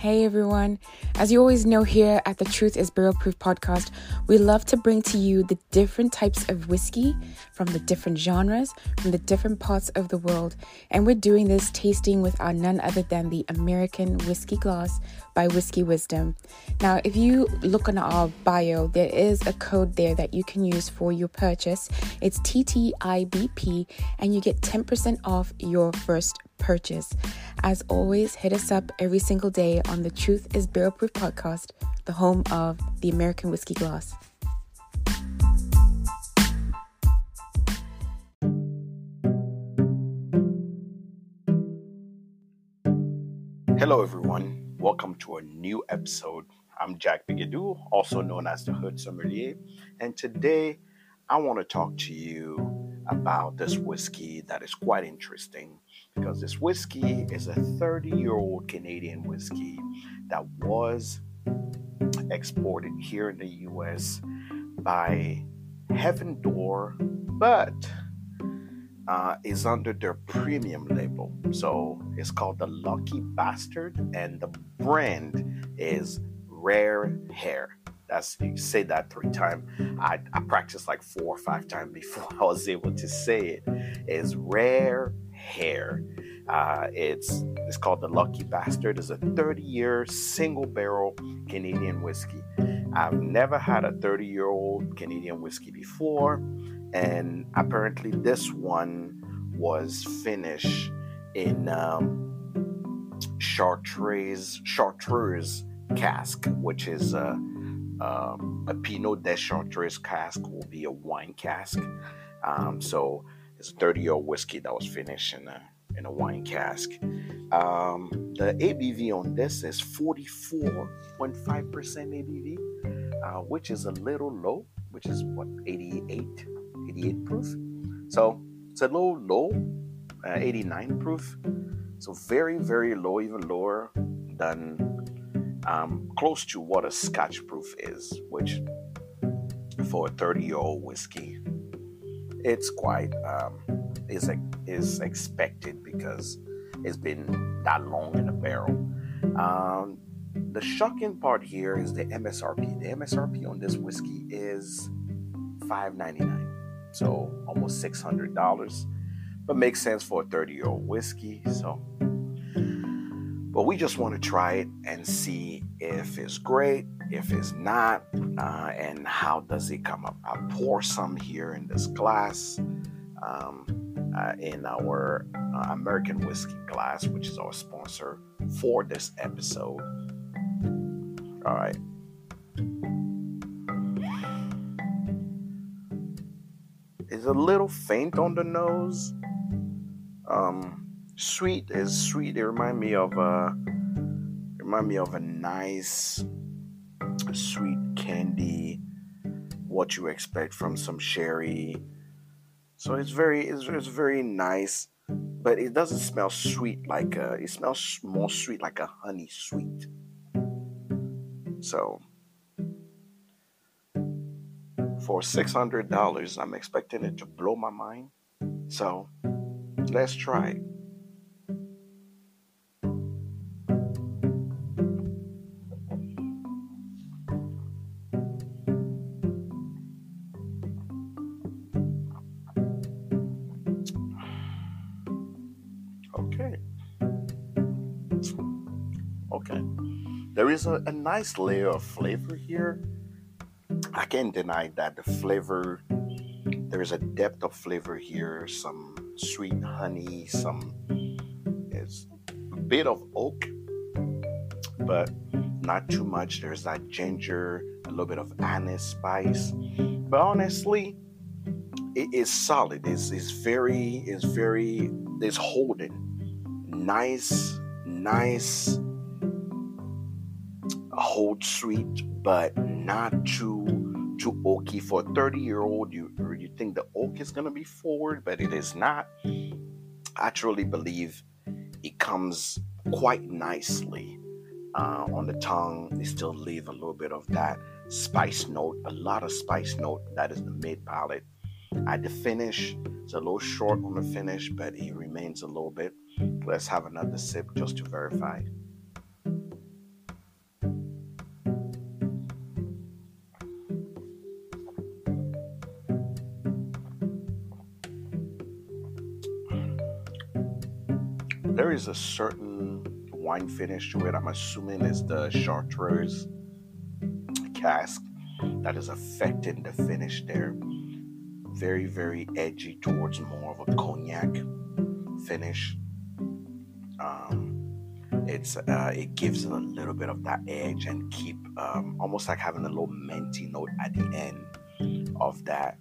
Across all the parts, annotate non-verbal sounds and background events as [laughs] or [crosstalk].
Hey everyone. As you always know, here at the Truth is Barrel Proof podcast, we love to bring to you the different types of whiskey from the different genres, from the different parts of the world. And we're doing this tasting with our none other than the American Whiskey Glass by Whiskey Wisdom. Now, if you look on our bio, there is a code there that you can use for your purchase. It's TTIBP, and you get 10% off your first purchase. As always, hit us up every single day on the Truth is Barrel Proof podcast, the home of the American Whiskey Glass. Hello, everyone. Welcome to a new episode. I'm Jack Bigadou, also known as the Hood Sommelier, and today I want to talk to you about this whiskey that is quite interesting because this whiskey is a 30 year old Canadian whiskey that was exported here in the US by Heaven Door, but uh, is under their premium label. So it's called the Lucky Bastard, and the brand is Rare Hare. That's you say that three times. I, I practiced like four or five times before [laughs] I was able to say it. Is Rare Hare. Uh, it's it's called the Lucky Bastard. It's a 30 year single barrel Canadian whiskey. I've never had a 30 year old Canadian whiskey before, and apparently this one was finished in um, Chartreuse Chartreuse cask, which is a, um, a Pinot de Chartreuse cask, will be a wine cask. Um, so it's a 30 year old whiskey that was finished in a in a wine cask. Um, the ABV on this is 44.5% ABV, uh, which is a little low, which is what 88, 88 proof. So it's a little low, uh, 89 proof. So very, very low, even lower than um, close to what a Scotch proof is, which for a 30 year old whiskey, it's quite um, is is expected because it's been that long in a barrel. Um, the shocking part here is the MSRP. The MSRP on this whiskey is $5.99, so almost $600, but makes sense for a 30 year old whiskey. So, but we just want to try it and see if it's great, if it's not, uh, and how does it come up. I'll pour some here in this glass. Um, uh, in our uh, American Whiskey Glass, which is our sponsor for this episode. All right. It's a little faint on the nose. Um, sweet is sweet. It remind me of a remind me of a nice sweet candy. What you expect from some sherry so it's very it's, it's very nice, but it doesn't smell sweet like a, it smells more sweet like a honey sweet. So for six hundred dollars, I'm expecting it to blow my mind. So let's try it. Okay. There is a, a nice layer of flavor here. I can't deny that the flavor, there is a depth of flavor here, some sweet honey, some it's a bit of oak, but not too much. There's that ginger, a little bit of anise spice. But honestly, it is solid. It's, it's very, it's very, it's holding. Nice, nice hold sweet, but not too too oaky. For a 30 year old, you you think the oak is gonna be forward, but it is not. I truly believe it comes quite nicely uh, on the tongue. They still leave a little bit of that spice note, a lot of spice note. That is the mid palate. At the finish, it's a little short on the finish, but it remains a little bit. Let's have another sip just to verify. There is a certain wine finish to it. I'm assuming it's the Chartreuse cask that is affecting the finish there. Very, very edgy towards more of a cognac finish. Um, it's uh, it gives it a little bit of that edge and keep um, almost like having a little minty note at the end of that.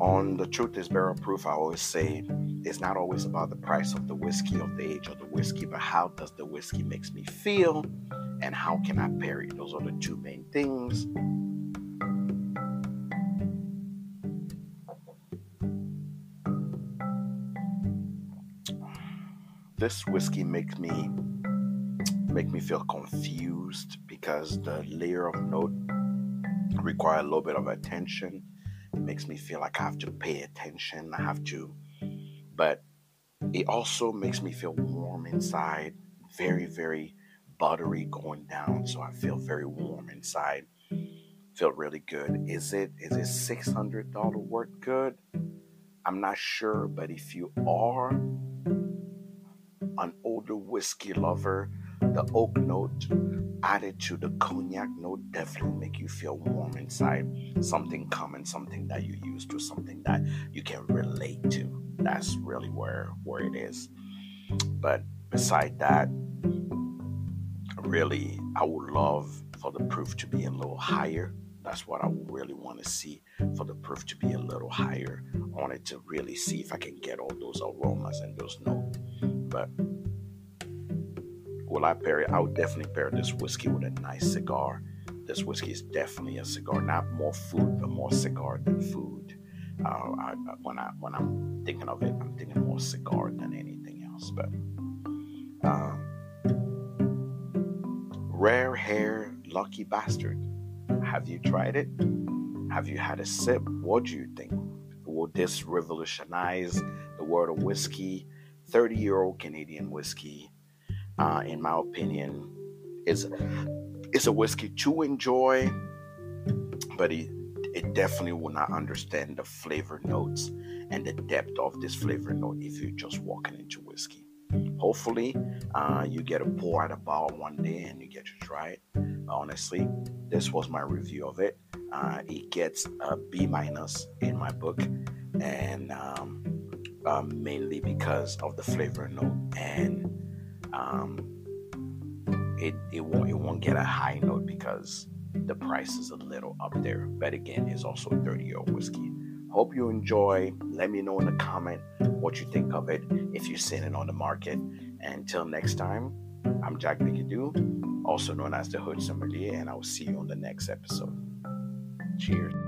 On the truth is barrel proof, I always say it's not always about the price of the whiskey of the age of the whiskey, but how does the whiskey makes me feel and how can I pair it? Those are the two main things. This whiskey makes me make me feel confused because the layer of note require a little bit of attention. It makes me feel like I have to pay attention. I have to, but it also makes me feel warm inside, very, very buttery going down. So I feel very warm inside. Feel really good. Is it is it six hundred dollar worth good? I'm not sure, but if you are an older whiskey lover, the oak note added to the cognac note definitely make you feel warm inside. Something common, something that you used to, something that you can relate to. That's really where where it is. But beside that, really, I would love for the proof to be a little higher. That's what I really want to see for the proof to be a little higher. I wanted to really see if I can get all those aromas and those notes. But will I pair it? I would definitely pair this whiskey with a nice cigar. This whiskey is definitely a cigar, not more food, but more cigar than food. Uh, I, when I when I'm thinking of it, I'm thinking more cigar than anything else. But um, rare hare, lucky bastard. Have you tried it? Have you had a sip? What do you think? Will this revolutionize the world of whiskey? 30 year old Canadian whiskey uh, in my opinion, is is a whiskey to enjoy, but it, it definitely will not understand the flavor notes and the depth of this flavor note if you're just walking into whiskey. Hopefully, uh, you get a pour at a bar one day and you get to try it. Honestly, this was my review of it. Uh, it gets a B minus in my book, and um, um, mainly because of the flavor note and um, it it won't it won't get a high note because the price is a little up there. But again, it's also 30 year old whiskey. Hope you enjoy. Let me know in the comment what you think of it if you're seeing it on the market. Until next time, I'm Jack Bigadoo, also known as the Hood Sommelier, and I will see you on the next episode. Cheers.